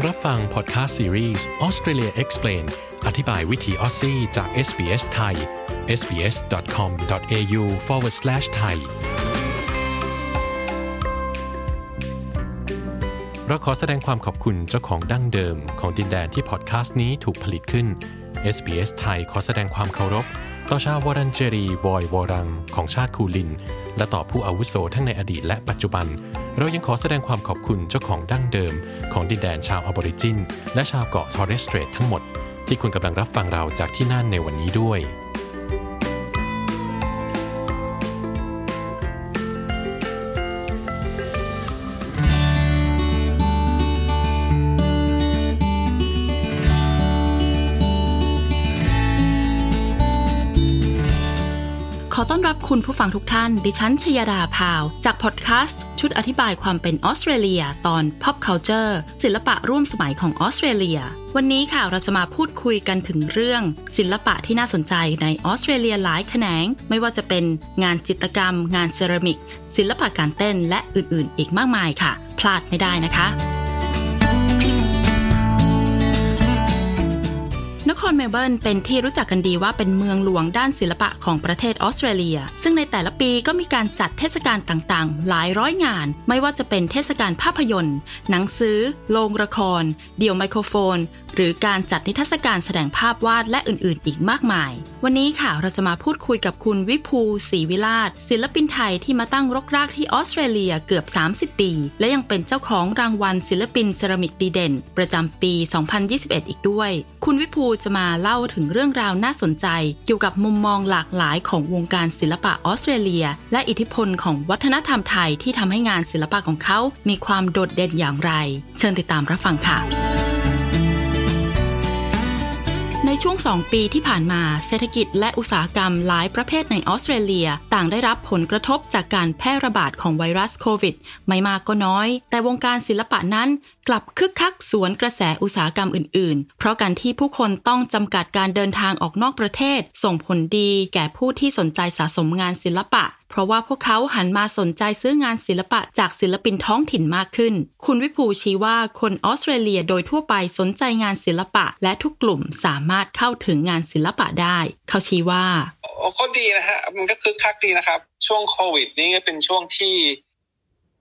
งรับฟังพอดแคสต์ซีรีส์ Australia Explained อธิบายวิธี Aussie จาก SBS ไทย sbs.com.au forward slash thai เราขอแสดงความขอบคุณเจ้าของดั้งเดิมของดินแดนที่พอดแคสต์นี้ถูกผลิตขึ้น SBS ไทยขอแสดงความเคารพ ต่อชาววอรันเจรีวอยวอรัง ของชาติคูลิน และต่อผู้อาวุโสทั้งในอดีตและปัจจุบัน เรายังขอแสดงความขอบคุณเจ้าของดั้งเดิม ของดินแดนชาวอบอริจิน และชาวเกาะทอร์เรสเตรททั้งหมด ที่คุณกำลังรับฟังเราจากที่นั่นในวันนี้ด้วย อต้อนรับคุณผู้ฟังทุกท่าน ดิฉันชยดาพาว จากพอดแคสต์ชุดอธิบายความเป็นออสเตรเลีย ตอน Pop Culture ศิลปะร่วมสมัยของออสเตรเลีย วันนี้ค่ะเราจะมาพูดคุยกันถึงเรื่อง ศิลปะที่น่าสนใจในออสเตรเลียหลายแขนง ไม่ว่าจะเป็นงานจิตรกรรม งานเซรามิก ศิลปะการเต้นและอื่นๆ อีกมากมายค่ะ พลาดไม่ได้นะคะ นครเมลเบิร์นเป็นที่รู้จักกันดีว่าเป็นเมืองหลวงด้านศิลปะของประเทศออสเตรเลีย ซึ่งในแต่ละปีก็มีการจัดเทศกาลต่างๆ หลายร้อยงาน ไม่ว่าจะเป็นเทศกาลภาพยนตร์ หนังสือ โรงละคร เดี่ยวไมโครโฟน หรือการจัดนิทรรศการแสดงภาพวาดและอื่นๆ อีกมากมาย วันนี้ค่ะเราจะมาพูดคุยกับคุณวิภูศรีวิลาศศิลปินไทยที่มาตั้งรกรากที่ออสเตรเลียเกือบ 30 ปี และยังเป็นเจ้าของรางวัลศิลปินเซรามิกดีเด่น ประจำปี 2021 อีกด้วย คุณวิภูจะมาเล่าถึงเรื่องราวน่าสนใจ เกี่ยวกับมุมมองหลากหลายของวงการศิลปะออสเตรเลีย และอิทธิพลของวัฒนธรรมไทยที่ทำให้งานศิลปะของเขา มีความโดดเด่นอย่างไร เชิญติดตามรับฟังค่ะ ในช่วง 2 ปีที่ผ่านมาเศรษฐกิจและอุตสาหกรรมหลายประเภทในออสเตรเลีย ต่างได้รับผลกระทบจากการแพร่ระบาดของไวรัสโควิด ไม่มากก็น้อย แต่วงการศิลปะนั้นกลับคึกคักสวนกระแสอุตสาหกรรมอื่น ๆ เพราะการที่ผู้คนต้องจำกัดการเดินทางออกนอกประเทศ ส่งผลดีแก่ผู้ที่สนใจสะสมงานศิลปะ เพราะว่าพวกเขาหันมาสนใจซื้องานศิลปะจากศิลปินท้องถิ่นมากขึ้น คุณวิภูชี้ว่าคนออสเตรเลียโดยทั่วไปสนใจงานศิลปะ และทุกกลุ่มสามารถเข้าถึงงานศิลปะได้ เขาชี้ว่าก็ดีนะฮะมันก็คึกคักดีนะครับ ช่วงโควิด นี่ก็เป็นช่วงที่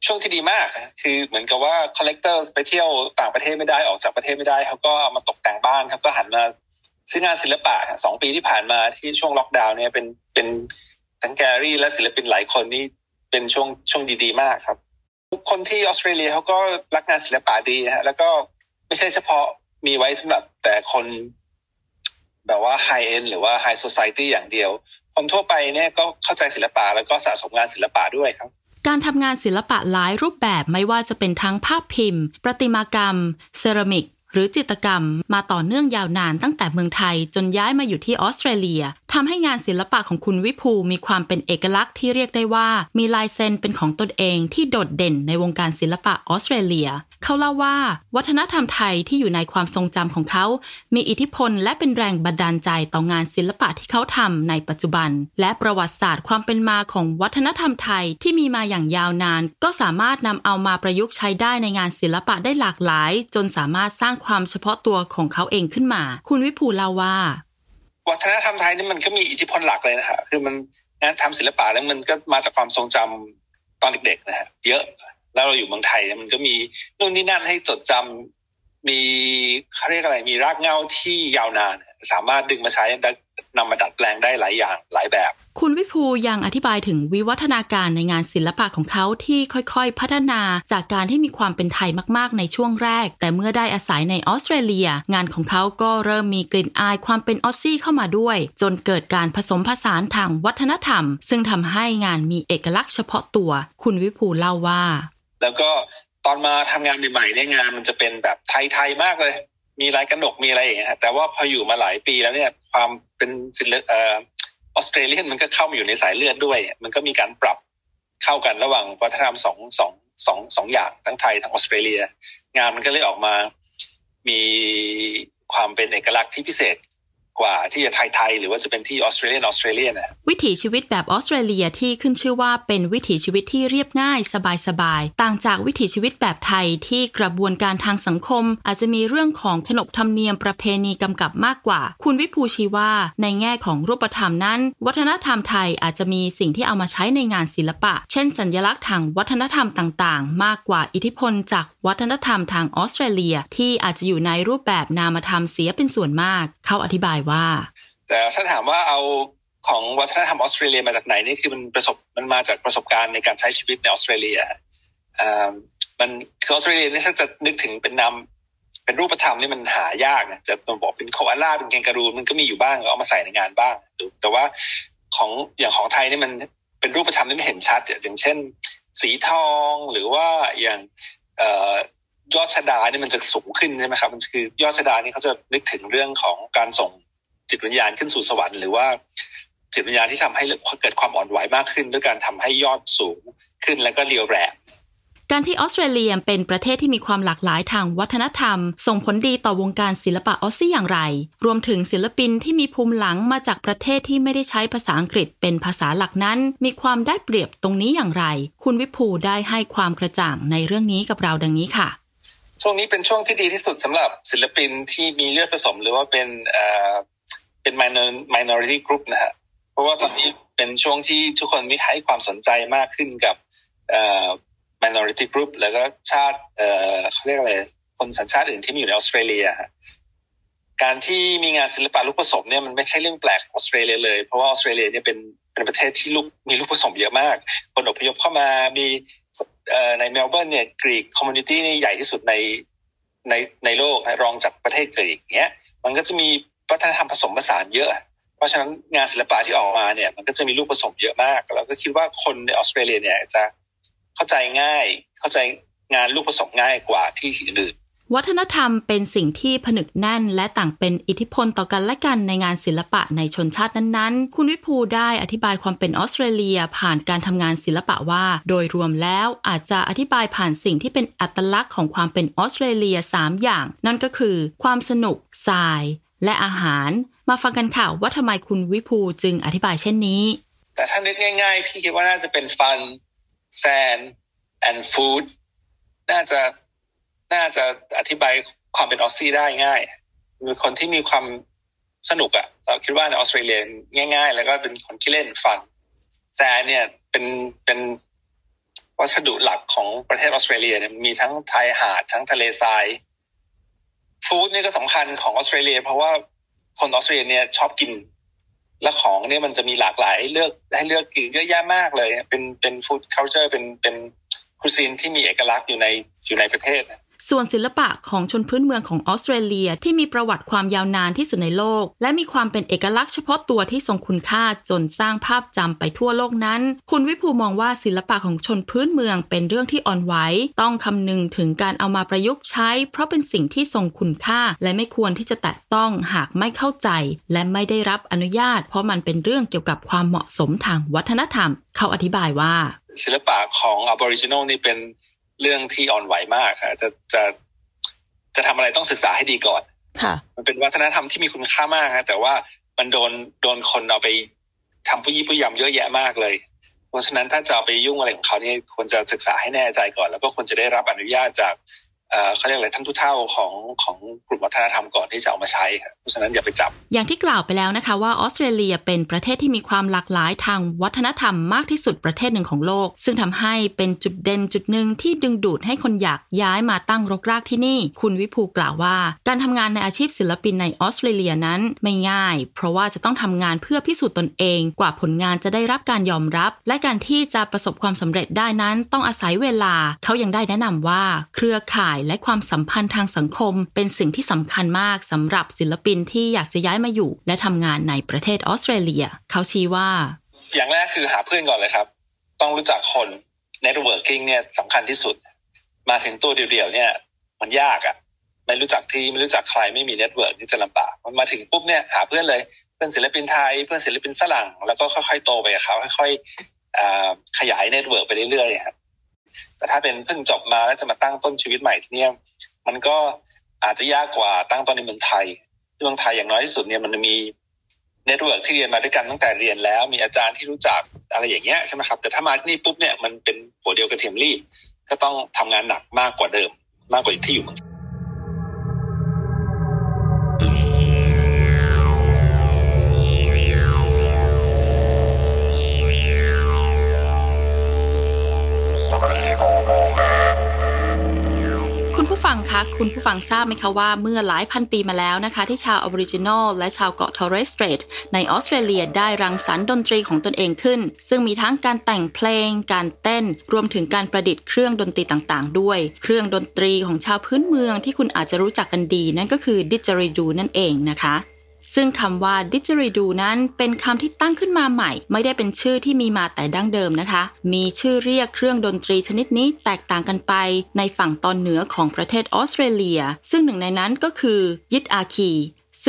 ช่วงที่ดีมาก คือเหมือนกับว่า collector ไปเที่ยวต่างประเทศไม่ได้ออกจากประเทศไม่ได้เขาก็มาตกแต่งบ้านครับก็หันมาซื้องานศิลปะสองปีที่ผ่านมาที่ช่วงล็อกดาวน์เนี่ยเป็นเป็น ทั้งแกลเลอรี่และศิลปินหลายคนนี่เป็นช่วงช่วงดีๆ มากครับ ทุกคนที่ออสเตรเลียเขาก็รักงานศิลปะดีฮะแล้วก็ไม่ใช่เฉพาะมีไว้สำหรับแต่คนแบบว่าไฮเอ็นหรือว่าไฮโซไซตี้อย่างเดียว คนทั่วไปเนี่ยก็เข้าใจศิลปะแล้วก็สะสมงานศิลปะด้วยครับการทำงานศิลปะหลายรูปแบบไม่ว่าจะเป็นทั้งภาพพิมพ์ ประติมากรรม เซรามิก หรือจิตกรรมมาต่อเนื่องยาวนานตั้งแต่เมืองไทยจนย้ายมาอยู่ที่ออสเตรเลียทำให้งานศิลปะของคุณวิภูมีความเป็นเอกลักษณ์ที่เรียกได้ว่า มีลายเซ็นเป็นของตนเองที่โดดเด่นในวงการศิลปะออสเตรเลีย เขาเล่าว่า วัฒนธรรมไทยที่อยู่ในความทรงจำของเขา มีอิทธิพลและเป็นแรงบันดาลใจต่องานศิลปะที่เขาทำในปัจจุบัน และประวัติศาสตร์ความเป็นมาของวัฒนธรรมไทยที่มีมาอย่างยาวนาน ก็สามารถนำเอามาประยุกต์ใช้ได้ในงานศิลปะได้หลากหลาย จนสามารถสร้างความเฉพาะตัวของเขาเองขึ้นมา คุณวิภูเล่าว่า วัฒนธรรมไทยนี่มันก็มีอิทธิพลหลักเลยนะฮะคือมันงานทำศิลปะแล้วมันก็มาจากความทรงจำตอนเด็กๆนะฮะเยอะแล้วเราอยู่เมืองไทยเนี่ยมันก็มีนู่นนี่นั่นให้จดจำมีเขาเรียกอะไรมีรากเหง้าที่ยาวนาน สามารถดึงมาใช้ นำมาดัดแปลงได้หลายอย่างหลายแบบ คุณวิภูยังอธิบายถึงวิวัฒนาการในงานศิลปะของเขาที่ค่อยๆ พัฒนาจากการที่มีความเป็นไทยมากๆ ในช่วงแรก แต่เมื่อได้อาศัยในออสเตรเลีย งานของเขาก็เริ่มมีกลิ่นอายความเป็นออสซี่เข้ามาด้วย จนเกิดการผสมผสานทางวัฒนธรรม ซึ่งทำให้งานมีเอกลักษณ์เฉพาะตัว คุณวิภูเล่าว่า แล้วก็ตอนมาทำงานใหม่ๆเนี่ยงานมันจะเป็นแบบไทยๆมากเลยมีลายกระหนกมีอะไรอย่างเงี้ยแต่ว่าพออยู่มาหลายปีแล้วเนี่ยความ เป็นศิลปเอ่อออสเตรเลียนมันก็เข้ามาอยู่ในสายเลือดด้วย มันก็มีการปรับเข้ากันระหว่างวัฒนธรรมสองสองสองสองอย่างทั้งไทยทั้งออสเตรเลีย งานมันก็เลยออกมา มีความเป็นเอกลักษณ์ที่พิเศษ กว่าที่จะไทยๆหรือว่าจะเป็นที่ออสเตรเลียนออสเตรเลียนะวิถีชีวิตแบบออสเตรเลียที่ขึ้นชื่อว่าเป็นวิถีชีวิตที่เรียบง่ายสบายๆต่างจากวิถีชีวิตแบบไทยที่กระบวนการทางสังคม อาจจะมีเรื่องของขนบธรรมเนียมประเพณีกำกับมากกว่า คุณวิภูชีว่าในแง่ของรูปธรรมนั้น วัฒนธรรมไทยอาจจะมีสิ่งที่เอามาใช้ในงานศิลปะ เช่น สัญลักษณ์ทางวัฒนธรรมต่างๆ มากกว่าอิทธิพลจากวัฒนธรรมทางออสเตรเลีย ที่อาจจะอยู่ในรูปแบบนามธรรมเสียเป็นส่วนมาก เขาอธิบายว่า แต่ถ้าถามว่าเอาของวัฒนธรรมออสเตรเลียมาจากไหนนี่คือมันประสบมันมาจากประสบการณ์ในการใช้ชีวิตในออสเตรเลียอ่ามันคือออสเตรเลียนี่ถ้าจะนึกถึงเป็นนามเป็นรูปธรรมนี่มันหายากนะจะบอกเป็นโคอาล่าเป็นแกงการูมันก็มีอยู่บ้างเอามาใส่ในงานบ้างแต่ว่าของอย่างของไทยนี่มันเป็นรูปธรรมที่ไม่เห็นชัดอย่างเช่น สีทองหรือว่าอย่าง ยอดชดานี่มันจะสูงขึ้นใช่ไหมครับ มันคือยอดชดานี่เขาจะนึกถึงเรื่องของการส่งจิตวิญญาณขึ้นสู่สวรรค์หรือว่าจิตวิญญาณที่ทำให้เกิดความอ่อนไหวมากขึ้น ด้วยการทำให้ยอดสูงขึ้นแล้วก็เรียวแรงการที่ออสเตรเลียเป็นประเทศที่มีความหลากหลายทางวัฒนธรรม ส่งผลดีต่อวงการศิลปะออสซี่อย่างไร รวมถึงศิลปินที่มีภูมิหลังมาจากประเทศที่ไม่ได้ใช้ภาษาอังกฤษเป็นภาษาหลักนั้น มีความได้เปรียบตรงนี้อย่างไร คุณวิภูได้ให้ความกระจ่างในเรื่องนี้กับเราดังนี้ค่ะ ช่วงนี้เป็นช่วงที่ดีที่สุดสำหรับศิลปินที่มีเลือดผสมหรือว่าเป็นเอ่อเป็น minority group นะฮะเพราะว่าตอนนี้เป็นช่วงที่ทุกคนมีให้ความสนใจมากขึ้นกับเอ่อ minority group แล้วก็ชาติเอ่อเขาเรียกอะไรคนสัญชาติอื่นที่มีอยู่ในออสเตรเลียการที่มีงานศิลปะลูกผสมเนี่ยมันไม่ใช่เรื่องแปลกออสเตรเลียเลย เพราะว่าออสเตรเลียเนี่ยเป็นเป็นประเทศที่ลูกมีลูกผสมเยอะมาก คนอพยพเข้ามามี ในเมลเบิร์นเนี่ย Greek community นี่ใหญ่ที่สุดในในในโลกรองจากประเทศกรีกเนี้ย มันก็จะมีวัฒนธรรมผสมผสานเยอะ เพราะฉะนั้นงานศิลปะที่ออกมาเนี่ยมันก็จะมีลูกผสมเยอะมาก แล้วก็คิดว่าคนในออสเตรเลียเนี่ยจะเข้าใจง่ายเข้าใจงานลูกผสมง่ายกว่าที่อื่น วัฒนธรรมเป็นสิ่งที่ผนึกแน่น และต่างเป็นอิทธิพลต่อกันและกันในงานศิลปะในชนชาตินั้นๆ คุณวิภูได้อธิบายความเป็นออสเตรเลีย ผ่านการทำงานศิลปะว่า โดยรวมแล้วอาจจะอธิบายผ่านสิ่งที่เป็นอัตลักษณ์ของความเป็นออสเตรเลีย 3 อย่าง นั่นก็คือ ความสนุกทราย และอาหาร มาฟังกันค่ะว่าทำไมคุณวิภูจึงอธิบายเช่นนี้ แต่ถ้านึกง่าย ๆ พี่คิดว่าน่าจะเป็นฟัน sand and food น่าจะ น่าจะอธิบายความเป็นออสซี่ได้ง่ายมีคนที่มีความสนุกอะ่ะเราคิดว่าในออสเตรเลียง่าย ๆ แล้วก็เป็นคนที่เล่นฟันแซนเนี่ยเป็นเป็นวัสดุหลักของประเทศออสเตรเลียเนี่ยมีทั้งไทยหาดทั้งทะเลทรายฟู้ดนี่ก็สำคัญของออสเตรเลีย เพราะว่าคนออสเตรเลียเนี่ยชอบกิน และของเนี่ยมันจะมีหลากหลายเลือกให้เลือกกินเยอะแยะมากเลย เป็นเป็นฟู้ดเคัลเจอร์เป็นเป็นคุซีนที่มีเอกลักษณ์อยู่ในอยู่ในประเทศ ส่วนศิลปะของชนพื้นเมืองของออสเตรเลียที่มีประวัติความยาวนานที่สุดในโลก และมีความเป็นเอกลักษณ์เฉพาะตัวที่ทรงคุณค่าจนสร้างภาพจำไปทั่วโลกนั้น คุณวิภูมองว่าศิลปะของชนพื้นเมืองเป็นเรื่องที่อ่อนไหวต้องคำนึงถึงการเอามาประยุกต์ใช้ เพราะเป็นสิ่งที่ทรงคุณค่า และไม่ควรที่จะแตะต้องหากไม่เข้าใจ และไม่ได้รับอนุญาต เพราะมันเป็นเรื่องเกี่ยวกับความเหมาะสมทางวัฒนธรรม เขาอธิบายว่า ศิลปะของ Aboriginal นี่เป็น เรื่องที่อ่อนไหวมากค่ะจะจะจะทำอะไรต้องศึกษาให้ดีก่อนค่ะมันเป็นวัฒนธรรมที่มีคุณค่ามากนะแต่ว่ามันโดนโดนคนเอาไปทำผู้ยี่ผู้ยำเยอะแยะมากเลย เพราะฉะนั้นถ้าจะเอาไปยุ่งอะไรของเขาเนี่ยควรจะศึกษาให้แน่ใจก่อน แล้วก็ควรจะได้รับอนุญาตจาก เขาเรียกอะไรท่านผู้เฒ่าของของกลุ่มวัฒนธรรมก่อนที่จะเอามาใช้เพราะฉะนั้นอย่าไปจับ อย่างที่กล่าวไปแล้วนะคะว่าออสเตรเลียเป็นประเทศที่มีความหลากหลายทางวัฒนธรรมมากที่สุดประเทศหนึ่งของโลก ซึ่งทำให้เป็นจุดเด่นจุดหนึ่งที่ดึงดูดให้คนอยากย้ายมาตั้งรกรากที่นี่ คุณวิภูกล่าวว่า การทำงานในอาชีพศิลปินในออสเตรเลียนั้นไม่ง่าย เพราะว่าจะต้องทำงานเพื่อพิสูจน์ตนเอง กว่าผลงานจะได้รับการยอมรับ และการที่จะประสบความสำเร็จได้นั้น ต้องอาศัยเวลา เขายังได้แนะนำว่าเครือข่ายและความสัมพันธ์ทางสังคม เป็นสิ่งที่สำคัญมากสำหรับศิลปินที่อยากจะย้ายมาอยู่ และทำงานในประเทศออสเตรเลีย เขาชี้ว่า อย่างแรกคือหาเพื่อนก่อนเลยครับ ต้องรู้จักคน networking เนี่ยสำคัญที่สุด มาถึงตัวเดียวๆเนี่ย มันยากอะ่ะไม่รู้จักที่ไม่รู้จักใครไม่มี network นี่จะลำบากมันมาถึงปุ๊บเนี่ยหาเพื่อนเลยเพื่อนศิลปินไทยเพื่อนศิลปินฝรั่ง แล้วก็ค่อยๆโตไปกับเขาค่อยๆขยาย network ไปเรื่อยๆครับ แต่ถ้าเป็นเพิ่งจบมาแล้วจะมาตั้งต้นชีวิตใหม่ที่นี่มันก็อาจจะยากกว่าตั้งต้นในเมืองไทยเมืองไทยอย่างน้อยที่สุดเนี่ยมันมี network ที่เรียนมาด้วยกันตั้งแต่เรียนแล้ว มีอาจารย์ที่รู้จักอะไรอย่างเงี้ยใช่ไหมครับ แต่ถ้ามาที่นี่ปุ๊บเนี่ยมันเป็นหัวเดียวกระเทียมลีบ ก็ต้องทำงานหนักมากกว่าเดิม มากกว่าที่อยู่เมือง ฟังคะคุณผู้ฟังทราบไหมคะว่าเมื่อหลายพันปีมาแล้วนะคะ ที่ชาวอะบอริจินอลและชาวเกาะทอร์เรสสเตรทในออสเตรเลียได้รังสรรค์ดนตรีของตนเองขึ้น ซึ่งมีทั้งการแต่งเพลง การเต้น รวมถึงการประดิษฐ์เครื่องดนตรีต่างๆ ด้วย เครื่องดนตรีของชาวพื้นเมืองที่คุณอาจจะรู้จักกันดี นั่นก็คือ didgeridoo นั่นเองนะคะ ซึ่งคำว่า didgeridoo นั้นเป็นคำที่ตั้งขึ้นมาใหม่ ไม่ได้เป็นชื่อที่มีมาแต่ดั้งเดิมนะคะ มีชื่อเรียกเครื่องดนตรีชนิดนี้แตกต่างกันไป ในฝั่งตอนเหนือของประเทศออสเตรเลีย ซึ่งหนึ่งในนั้นก็คือยิดอาคี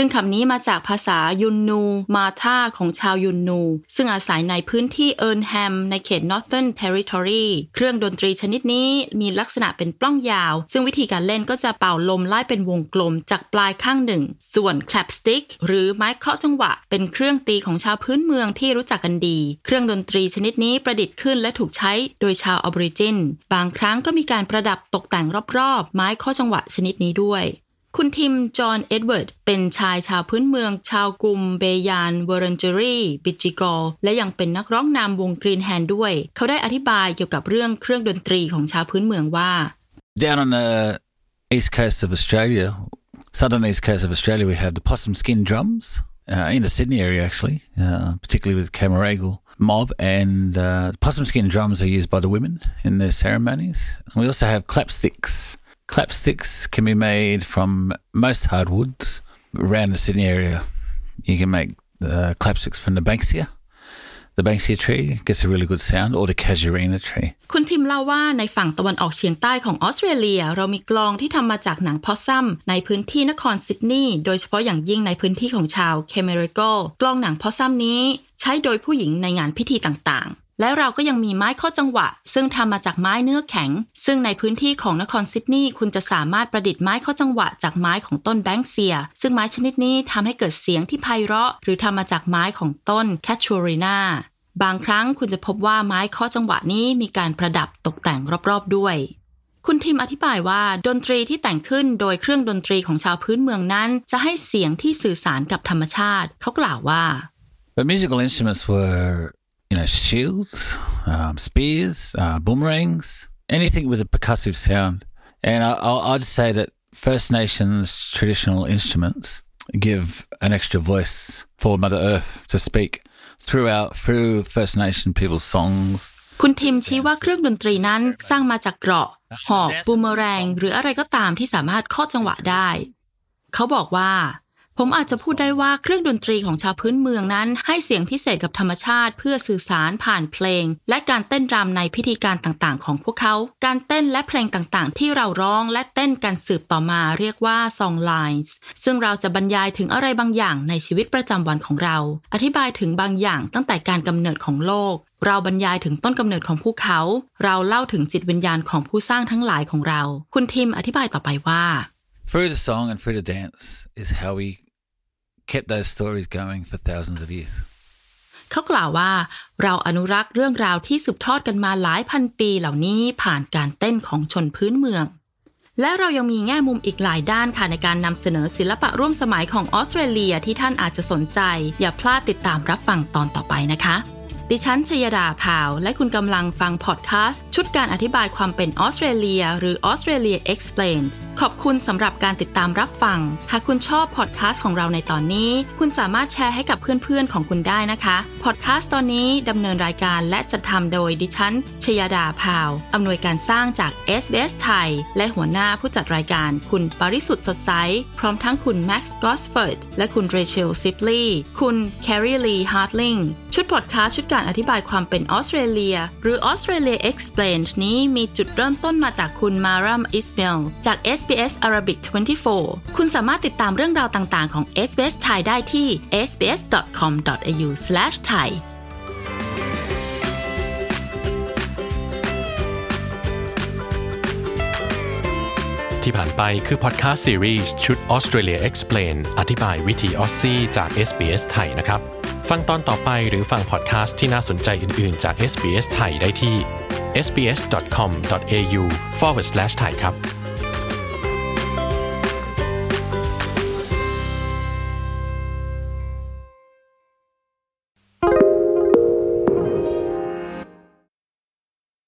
ซึ่งคำนี้มาจากภาษายุนนูมาธาของชาวยุนนู ซึ่งอาศัยในพื้นที่อาร์นแฮมในเขต Northern Territory เครื่องดนตรีชนิดนี้มีลักษณะเป็นปล้องยาว ซึ่งวิธีการเล่นก็จะเป่าลมไล่เป็นวงกลมจากปลายข้างหนึ่ง ส่วน clapstick หรือไม้เคาะจังหวะ เป็นเครื่องตีของชาวพื้นเมืองที่รู้จักกันดี เครื่องดนตรีชนิดนี้ประดิษฐ์ขึ้นและถูกใช้โดยชาวอะบอริจิน บางครั้งก็มีการประดับตกแต่งรอบๆ ไม้เคาะจังหวะชนิดนี้ด้วย คุณทิม จอห์น เอ็ดเวิร์ด เป็นชายชาวพื้นเมืองชาวกลุ่มเบยานเวอร์นเจอรี่บิจิกอลและยังเป็นนักร้องนำวงกรีนแฮนด้วย เขาได้อธิบายเกี่ยวกับเรื่องเครื่องดนตรีของชาวพื้นเมืองว่า Down on the east coast of Australia, southern east coast of Australia, we have the possum skin drums uh, in the Sydney area, actually, uh, particularly with Camaragal mob. And uh, possum skin drums are used by the women in their ceremonies. And we also have clapsticks. Clapsticks can be made from most hardwoods around the Sydney area. You can make uh, clapsticks from the banksia. The banksia tree gets a really good sound, or the casuarina tree. คุณทิมเล่าว่าในฝั่งตะวันออกเฉียงใต้ของออสเตรเลีย เรามีกลองที่ทำมาจากหนังพอซัมในพื้นที่นครซิดนีย์โดยเฉพาะอย่างยิ่งในพื้นที่ของชาวเคเมริโกกลองหนังพอซัมนี้ ใช้โดยผู้หญิงในงานพิธีต่างๆ และเราก็ยังมีไม้ข้อจังหวะ ซึ่งทำมาจากไม้เนื้อแข็ง ซึ่งในพื้นที่ของนครซิดนีย์คุณจะสามารถประดิษฐ์ไม้ข้อจังหวะ จากไม้ของต้นแบงเซีย ซึ่งไม้ชนิดนี้ทำให้เกิดเสียงที่ไพเราะ หรือทำมาจากไม้ของต้นแคชูรินาบางครั้งคุณจะพบว่าไม้เคาะจังหวะนี้มีการประดับตกแต่งรอบๆด้วยคุณทิมอธิบายว่าดนตรีที่แต่งขึ้นโดยเครื่องดนตรีของชาวพื้นเมืองนั้น จะให้เสียงที่สื่อสารกับธรรมชาติ เขากล่าวว่า But musical instruments were, you know, shields, um, spears, uh, boomerangs, anything with a percussive sound. And I, I'll, I'd say that First Nations traditional instruments give an extra voice for Mother Earth to speak throughout through First Nation people's songs. คุณทิมชี้ว่าเครื่องดนตรีนั้นสร้างมาจากเกราะ หอกบูมเมอแรง หรืออะไรก็ตามที่สามารถข้อจังหวะได้ เขาบอกว่า ผมอาจจะพูดได้ว่าเครื่องดนตรีของชาวพื้นเมืองนั้น ให้เสียงพิเศษกับธรรมชาติ เพื่อสื่อสารผ่านเพลง และการเต้นรำในพิธีการต่างๆ ของพวกเขา การเต้นและเพลงต่างๆ ที่เราร้องและเต้นกันสืบต่อมาเรียกว่า song lines ซึ่งเราจะบรรยายถึงอะไรบางอย่างในชีวิตประจำวันของเรา อธิบายถึงบางอย่างตั้งแต่การกำเนิดของโลก เราบรรยายถึงต้นกำเนิดของภูเขา เราเล่าถึงจิตวิญญาณของผู้สร้างทั้งหลายของเรา คุณทิมอธิบายต่อไปว่า Through the song and through the dance is how we kept those stories going for thousands of years. เขากล่าวว่าเราอนุรักษ์เรื่องราวที่สืบทอดกันมาหลายพันปีเหล่านี้ผ่านการเต้นของชนพื้นเมือง และเรายังมีแง่มุมอีกหลายด้านค่ะในการนำเสนอศิลปะร่วมสมัยของออสเตรเลียที่ท่านอาจจะสนใจ อย่าพลาดติดตามรับฟังตอนต่อไปนะคะ ดิฉันชยดาพาว และคุณกำลังฟังพอดแคสต์ชุดการอธิบายความเป็นออสเตรเลีย หรือ Australia Explained ขอบคุณสำหรับการติดตามรับฟัง หากคุณชอบพอดแคสต์ของเราในตอนนี้ คุณสามารถแชร์ให้กับเพื่อนๆของคุณได้นะคะพอดแคสต์ตอนนี้ดำเนินรายการและจัดทำโดยดิฉันชยดาพาวอำนวยการสร้างจาก SBS ไทย และหัวหน้าผู้จัดรายการคุณปริสุทธ์สดใสพร้อมทั้งคุณแม็กซ์กอสเฟิร์ดและคุณเรเชลซิปลีคุณแครีลีฮาร์ดลิงชุดพอดแคสต์ชุดการอธิบายความเป็นออสเตรเลีย หรือ Australia Explained นี้มีจุดเริ่มต้นมาจากคุณมารัมอิสเมลจาก SBS Arabic 24 คุณสามารถติดตามเรื่องราวต่างๆของ SBS ไทยได้ที่ sbs.com.au/thai ที่ผ่านไปคือพอดแคสต์ซีรีส์ชุด Australia Explain อธิบายวิธีออสซี่จาก SBS ไทยนะครับ ฟังตอนต่อไปหรือฟังพอดแคสต์ที่น่าสนใจอื่น ๆ จาก SBS ไทยได้ที่ sbs.com.au forward slash thai ครับ